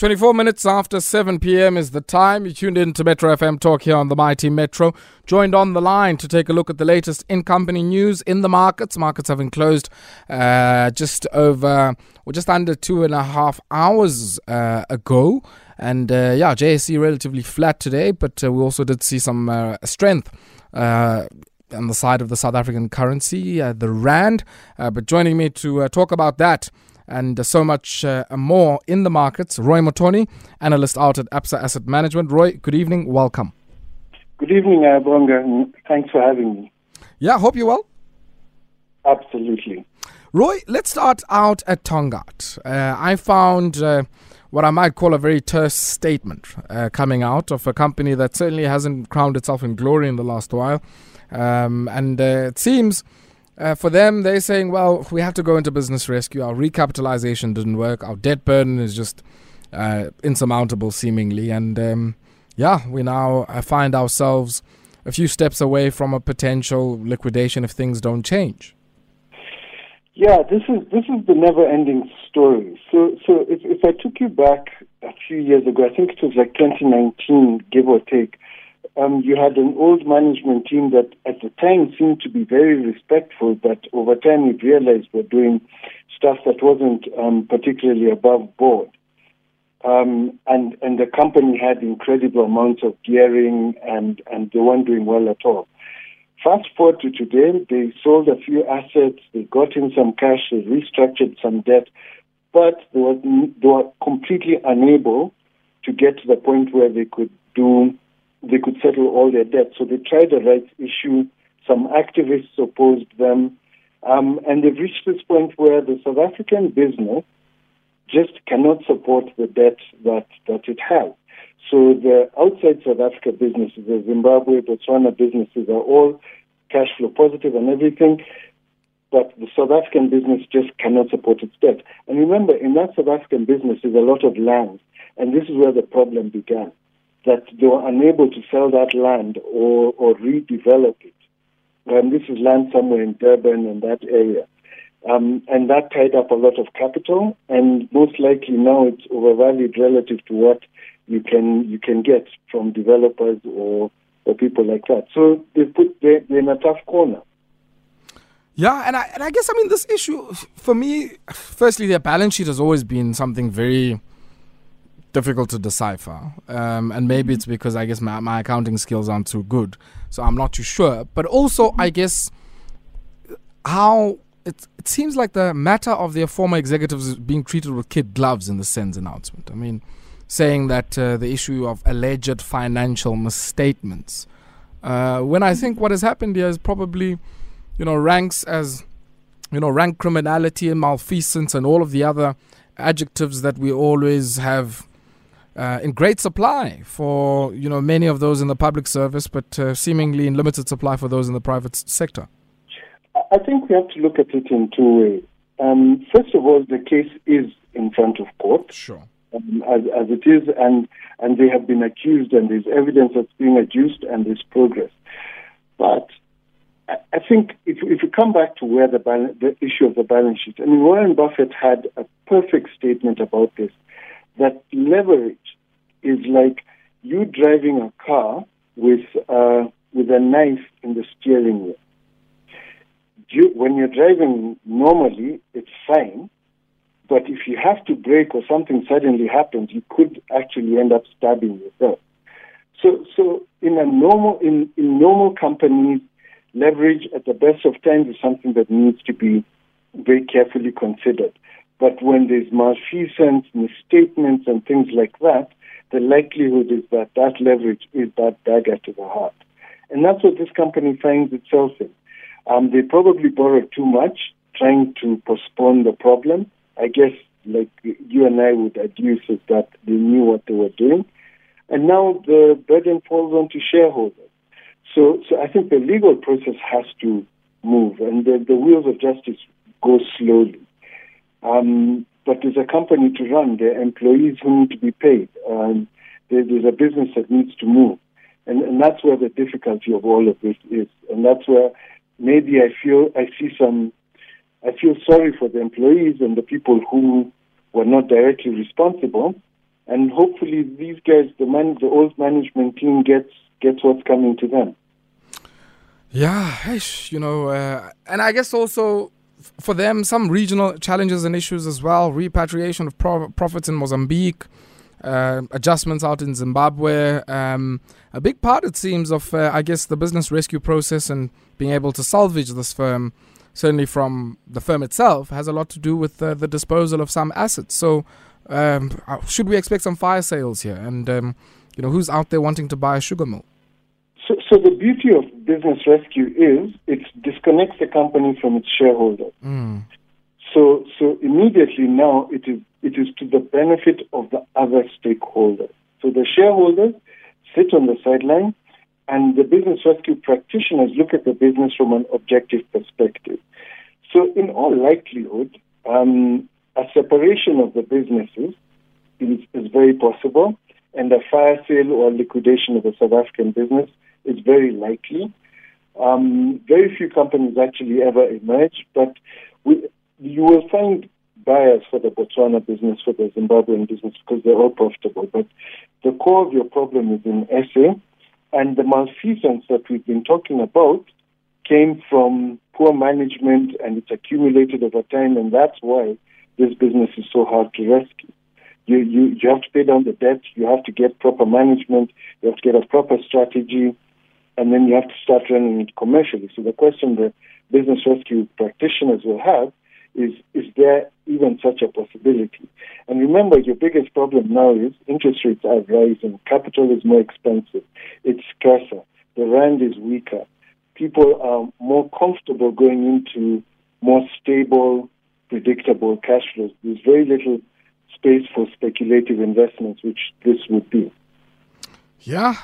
24 minutes after 7 p.m. is the time. You tuned in to Metro FM Talk here on the Mighty Metro. Joined on the line to take a look at the latest in company news in the markets. Markets having closed uh, just over, or just under two and a half hours uh, ago. And uh, yeah, JSE relatively flat today, but uh, we also did see some uh, strength uh, on the side of the South African currency, uh, the Rand. Uh, but joining me to uh, talk about that and so much uh, more in the markets, Roy Mutooni, analyst out at Absa Asset Management. Roy, good evening. Welcome. Good evening, uh, Bonga, and thanks for having me. Yeah, hope you're well. Absolutely. Roy, let's start out at Tongaat. Uh, I found uh, what I might call a very terse statement uh, coming out of a company that certainly hasn't crowned itself in glory in the last while. Um, and uh, it seems uh, for them, they're saying, well, we have to go into business rescue. Our recapitalization didn't work. Our debt burden is just uh, insurmountable, seemingly. And um, yeah, we now uh, find ourselves a few steps away from a potential liquidation if things don't change. Yeah, this is this is the never-ending story. So, so if, if I took you back a few years ago, I think it was like 2019, give or take. Um, you had an old management team that at the time seemed to be very respectful, but over time we realized we're doing stuff that wasn't um, particularly above board. Um, and and the company had incredible amounts of gearing, and and they weren't doing well at all. Fast forward to today, they sold a few assets, they got in some cash, they restructured some debt, but they were, they were completely unable to get to the point where they could do, they could settle all their debt. So they tried a rights issue. Some activists opposed them, um, and they've reached this point where the South African business just cannot support the debt that that it has. So the outside South Africa businesses, the Zimbabwe, Botswana businesses are all cash flow positive and everything, but the South African business just cannot support its debt. And remember, in that South African business is a lot of land, and this is where the problem began, that they were unable to sell that land or, or redevelop it. And this is land somewhere in Durban and that area. Um, and that tied up a lot of capital, and most likely now it's overvalued relative to what you can you can get from developers or or people like that. So they put they're, they're in a tough corner. Yeah, and I and I guess I mean this issue for me. Firstly, their balance sheet has always been something very difficult to decipher, um, and maybe it's because I guess my, my accounting skills aren't too good, so I'm not too sure. But also, I guess how it it seems like the matter of their former executives is being treated with kid gloves in the SENS announcement. I mean, saying that uh, the issue of alleged financial misstatements, uh, when I think what has happened here is probably, you know, ranks as, you know, rank criminality and malfeasance and all of the other adjectives that we always have. Uh, in great supply for you know many of those in the public service, but uh, seemingly in limited supply for those in the private sector. I think we have to look at it in two ways. Um, first of all, the case is in front of court. Sure. Um, as, as it is, and and they have been accused, and there's evidence that's being adduced, and there's progress. But I, I think if if you come back to where the balance, the issue of the balance sheet, I mean, Warren Buffett had a perfect statement about this. That leverage is like you driving a car with uh, with a knife in the steering wheel you, when you're driving normally, it's fine. But if you have to brake or something suddenly happens, you could actually end up stabbing yourself. So, so in a normal in, in normal companies, leverage at the best of times is something that needs to be very carefully considered. But when there's malfeasance, misstatements, and things like that, the likelihood is that that leverage is that dagger to the heart. And that's what this company finds itself in. Um, they probably borrowed too much, trying to postpone the problem. I guess, like you and I would adduce, is that they knew what they were doing, and now the burden falls onto shareholders. So, so I think the legal process has to move, and the, the wheels of justice go slowly. Um, but there's a company to run. There are employees who need to be paid. Um, there, there's a business that needs to move. And, and that's where the difficulty of all of this is. And that's where maybe I feel I see some, I feel sorry for the employees and the people who were not directly responsible, and hopefully these guys, the man, the old management team, gets gets what's coming to them. Yeah, you know, uh, and I guess also for them some regional challenges and issues as well. Repatriation of pro- profits in Mozambique, uh, adjustments out in Zimbabwe. Um, a big part, it seems, of uh, I guess the business rescue process and being able to salvage this firm, certainly from the firm itself, has a lot to do with uh, the disposal of some assets. So, um, uh, should we expect some fire sales here? And um, you know, who's out there wanting to buy a sugar mill? So, so the beauty of business rescue is it disconnects the company from its shareholders. Mm. So, so immediately now it is it is to the benefit of the other stakeholders. So the shareholders sit on the sideline, and the business rescue practitioners look at the business from an objective perspective. So, in all likelihood, um, a separation of the businesses is, is very possible, and a fire sale or liquidation of a South African business is very likely. Um, very few companies actually ever emerge, but we, you will find buyers for the Botswana business, for the Zimbabwean business, because they're all profitable. But the core of your problem is in SA, and the malfeasance that we've been talking about came from poor management and it's accumulated over time, and that's why this business is so hard to rescue. You, you, you have to pay down the debt, you have to get proper management, you have to get a proper strategy, and then you have to start running it commercially. So the question the business rescue practitioners will have is, is there even such a possibility? And remember, your biggest problem now is interest rates are rising, capital is more expensive, it's scarcer, the rand is weaker. People are more comfortable going into more stable, predictable cash flows. There's very little space for speculative investments, which this would be. Yeah,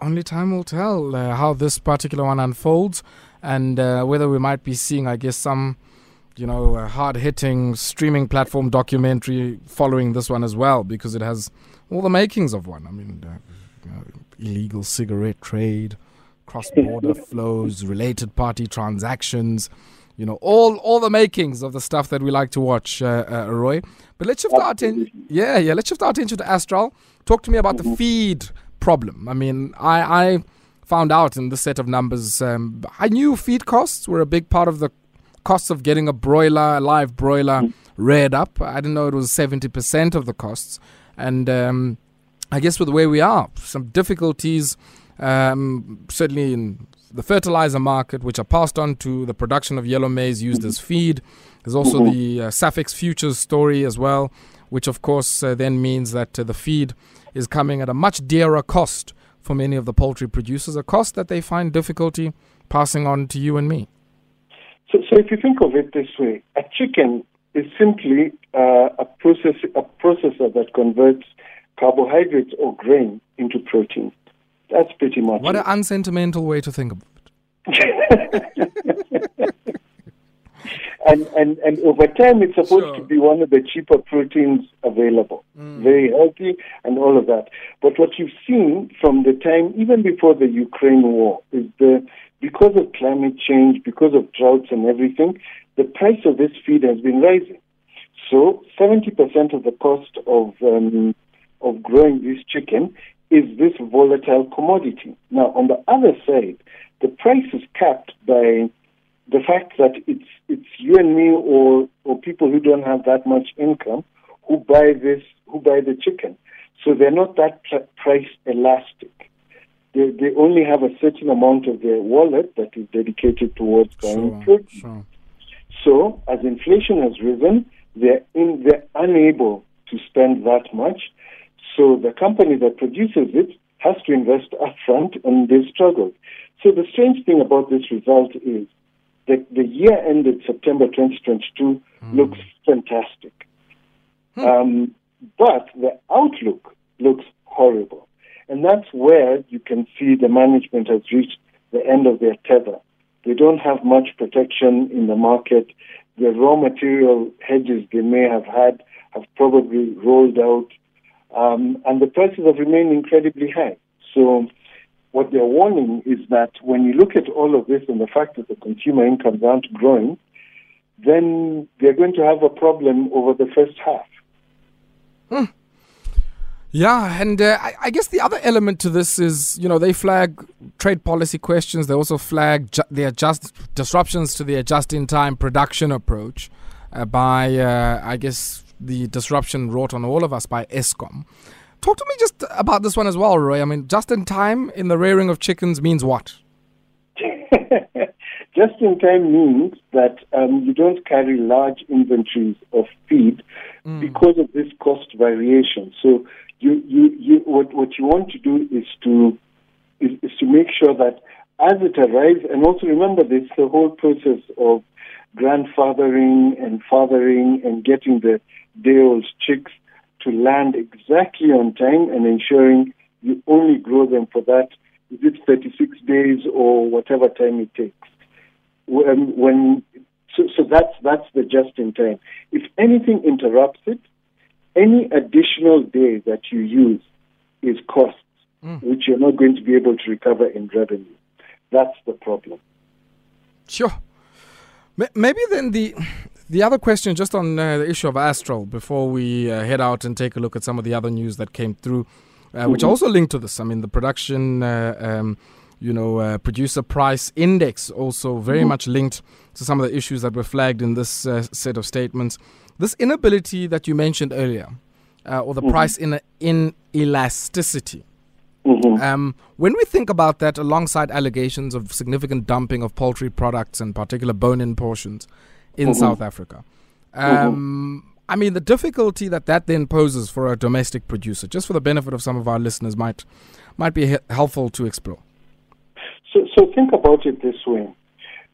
only time will tell uh, how this particular one unfolds and uh, whether we might be seeing, I guess, some, you know, uh, hard hitting streaming platform documentary following this one as well, because it has all the makings of one. I mean, uh, you know, illegal cigarette trade, cross border flows, related party transactions. You know all all the makings of the stuff that we like to watch, uh, uh, Roy. But let's shift our attention. Yeah, yeah. Let's shift our attention to Astral. Talk to me about mm-hmm. the feed problem. I mean, I, I found out in this set of numbers, um, I knew feed costs were a big part of the costs of getting a broiler, a live broiler, mm. reared up. I didn't know it was 70% of the costs. And um, I guess with the way we are, some difficulties, um, certainly in the fertilizer market, which are passed on to the production of yellow maize used as feed. There's also mm-hmm. the uh, Safex futures story as well, which of course uh, then means that uh, the feed is coming at a much dearer cost for many of the poultry producers, a cost that they find difficulty passing on to you and me. So, so if you think of it this way, a chicken is simply uh, a process a processor that converts carbohydrates or grain into protein. That's pretty much. What it. an unsentimental way to think of it. and, and, and over time, it's supposed sure. to be one of the cheaper proteins available. Mm. Very healthy and all of that. But what you've seen from the time, even before the Ukraine war, is the because of climate change, because of droughts and everything, the price of this feed has been rising. So 70% of the cost of um, of growing this chicken is this volatile commodity. Now, on the other side, the price is capped by the fact that it's it's you and me or or people who don't have that much income who buy this who buy the chicken. So they're not that price elastic. They they only have a certain amount of their wallet that is dedicated towards buying sure, Sure. So as inflation has risen, they're in they're unable to spend that much. So the company that produces it has to invest upfront and they've struggled. So the strange thing about this result is the, the year ended September 2022 mm. looks fantastic. Hmm. Um, but the outlook looks horrible. And that's where you can see the management has reached the end of their tether. They don't have much protection in the market. The raw material hedges they may have had have probably rolled out. Um, and the prices have remained incredibly high. So what they're warning is that when you look at all of this and the fact that the consumer incomes aren't growing, then they're going to have a problem over the first half. Hmm. Yeah, and uh, I, I, guess the other element to this is, you know, they flag trade policy questions. They also flag ju- the adjust disruptions to the just-in-time production approach uh, by, uh, I guess, the disruption wrought on all of us by Eskom. Talk to me just about this one as well, Roy. I mean, just-in-time in the rearing of chickens means what? just-in-time means that um, you don't carry large inventories of feed mm. because of this cost variation. So you, you, you, what, what you want to do is to, is, is to make sure that as it arrives, and also remember this, the whole process of grandfathering and fathering and getting the day-old chicks to land exactly on time and ensuring you only grow them for that, is it 36 days or whatever time it takes. When, when so, so that's that's the just in time. If anything interrupts it, any additional day that you use is costs, mm. which you're not going to be able to recover in revenue. That's the problem. Sure. Maybe then the the other question, just on uh, the issue of Astral, before we uh, head out and take a look at some of the other news that came through, uh, mm-hmm. which also linked to this. I mean, the production, uh, um, you know, uh, producer price index also very mm-hmm. much linked to some of the issues that were flagged in this uh, set of statements. This inability that you mentioned earlier, uh, or the mm-hmm. price in inelasticity. Mm-hmm. Um, when we think about that, alongside allegations of significant dumping of poultry products and particular bone-in portions in mm-hmm. South Africa, mm-hmm. um, I mean the difficulty that that then poses for a domestic producer, just for the benefit of some of our listeners, might might be he- helpful to explore. So, so think about it this way: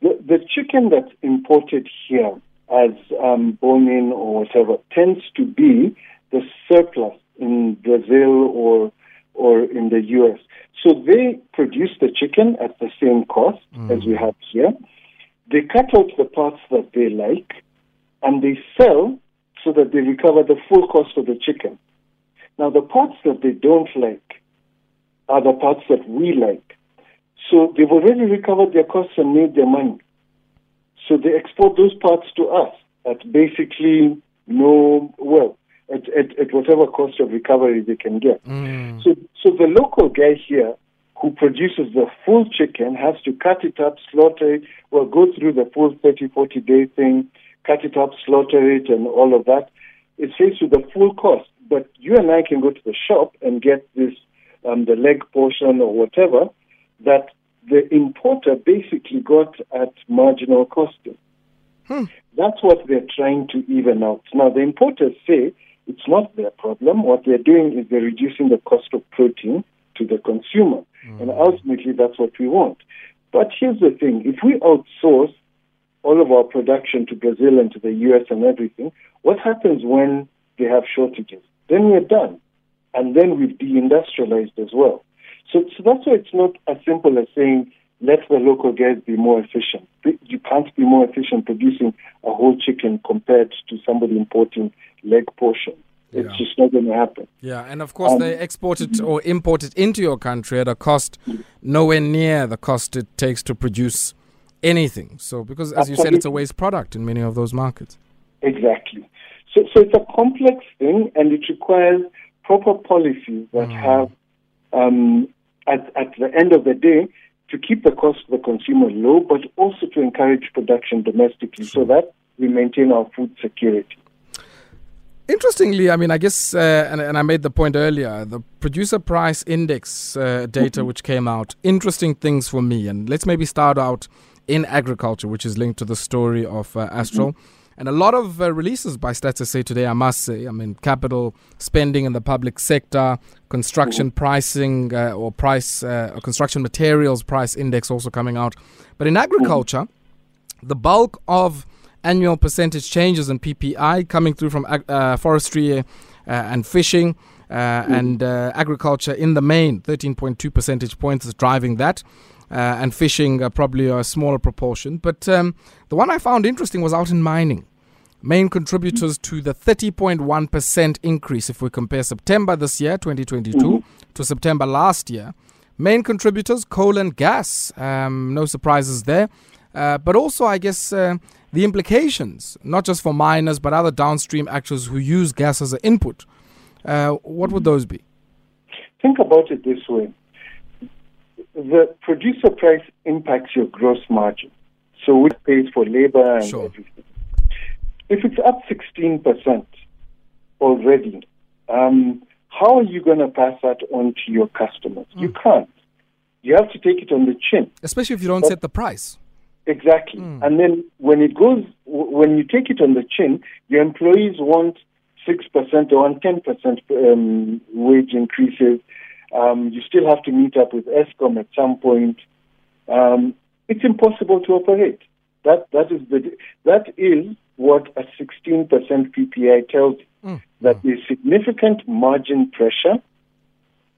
the the chicken that's imported here as um, bone-in or whatever tends to be the surplus in Brazil or or in the U.S. So they produce the chicken at the same cost mm. as we have here. They cut out the parts that they like, and they sell so that they recover the full cost of the chicken. Now, the parts that they don't like are the parts that we like. So they've already recovered their costs and made their money. So they export those parts to us at basically no, well, at, at, at whatever cost of recovery they can get. Mm. So, so the local guy here who produces the full chicken has to cut it up, slaughter it, well, go through the full 30, 40 day thing, cut it up, slaughter it, and all of that. It's faced with the full cost. But you and I can go to the shop and get this, um, the leg portion or whatever, that the importer basically got at marginal costing. Hmm. That's what they're trying to even out. Now, the importers say it's not their problem. What they're doing is they're reducing the cost of protein to the consumer. Mm. And ultimately, that's what we want. But here's the thing if we outsource all of our production to Brazil and to the US and everything, what happens when they have shortages? Then we're done. And then we've deindustrialized as well. So, so that's why it's not as simple as saying, let the local guys be more efficient. You can't be more efficient producing a whole chicken compared to somebody importing leg portion. It's yeah. just not going to happen. Yeah, and of course um, they export it or import it into your country at a cost nowhere near the cost it takes to produce anything. So, because as you said, it's a waste product in many of those markets. Exactly. So, so it's a complex thing, and it requires proper policies that mm. have, um, at at the end of the day, to keep the cost of the consumer low, but also to encourage production domestically, sure. so that we maintain our food security. Interestingly, I mean, I guess, uh, and, and, I made the point earlier, the producer price index uh, data mm-hmm. which came out, interesting things for me. And let's maybe start out in agriculture, which is linked to the story of uh, Astral. Mm-hmm. And a lot of uh, releases by Stats SA today, I must say. I mean, capital spending in the public sector, construction mm-hmm. pricing uh, or price, uh, construction materials price index also coming out. But in agriculture, the bulk of annual percentage changes in PPI coming through from uh, forestry uh, and fishing. Uh, mm. and uh, agriculture in the main, 13.2 percentage points is driving that. Uh, and fishing probably a smaller proportion. But um, the one I found interesting was out in mining. Main contributors to the 30.1% increase if we compare September this year, 2022, mm-hmm. to September last year. Main contributors, coal and gas. Um, no surprises there. Uh, but also, I guess, uh, the implications, not just for miners, but other downstream actors who use gas as an input, Uh, what would those be? Think about it this way the producer price impacts your gross margin. So, which pays for labor and Sure. everything. If it's up 16% already, um, how are you going to pass that on to your customers? You can't. You have to take it on the chin. Especially if you don't set the price. Exactly. And then when it goes, when you take it on the chin, your employees want 6% or want 10% um, wage increases. Um, you still have to meet up with Eskom at some point. Um, it's impossible to operate. That, that, is the, that is what a 16% PPI tells you. That there's significant margin pressure.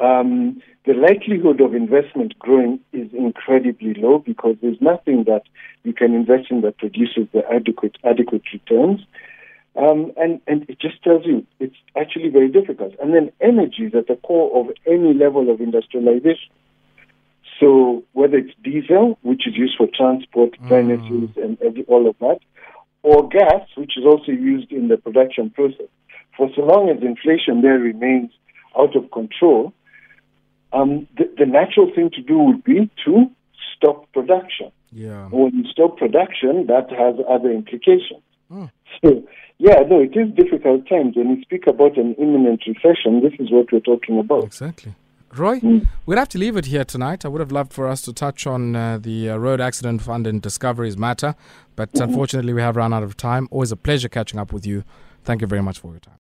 Um, the likelihood of investment growing is incredibly low because there's nothing that you can invest in that produces the adequate adequate returns. Um, and, and it just tells you it's actually very difficult. And then energy is at the core of any level of industrialization. So whether it's diesel, which is used for transport, drainages, and every, all of that, or gas, which is also used in the production process, for so long as inflation there remains out of control, um, the, the natural thing to do would be to stop production. Yeah. When you stop production, that has other implications. So, yeah, no, it is difficult times. When you speak about an imminent recession, this is what we're talking about. Exactly. Roy, we'd have to leave it here tonight. I would have loved for us to touch on uh, the uh, Road Accident Fund and Discoveries matter, but unfortunately, we have run out of time. Always a pleasure catching up with you. Thank you very much for your time.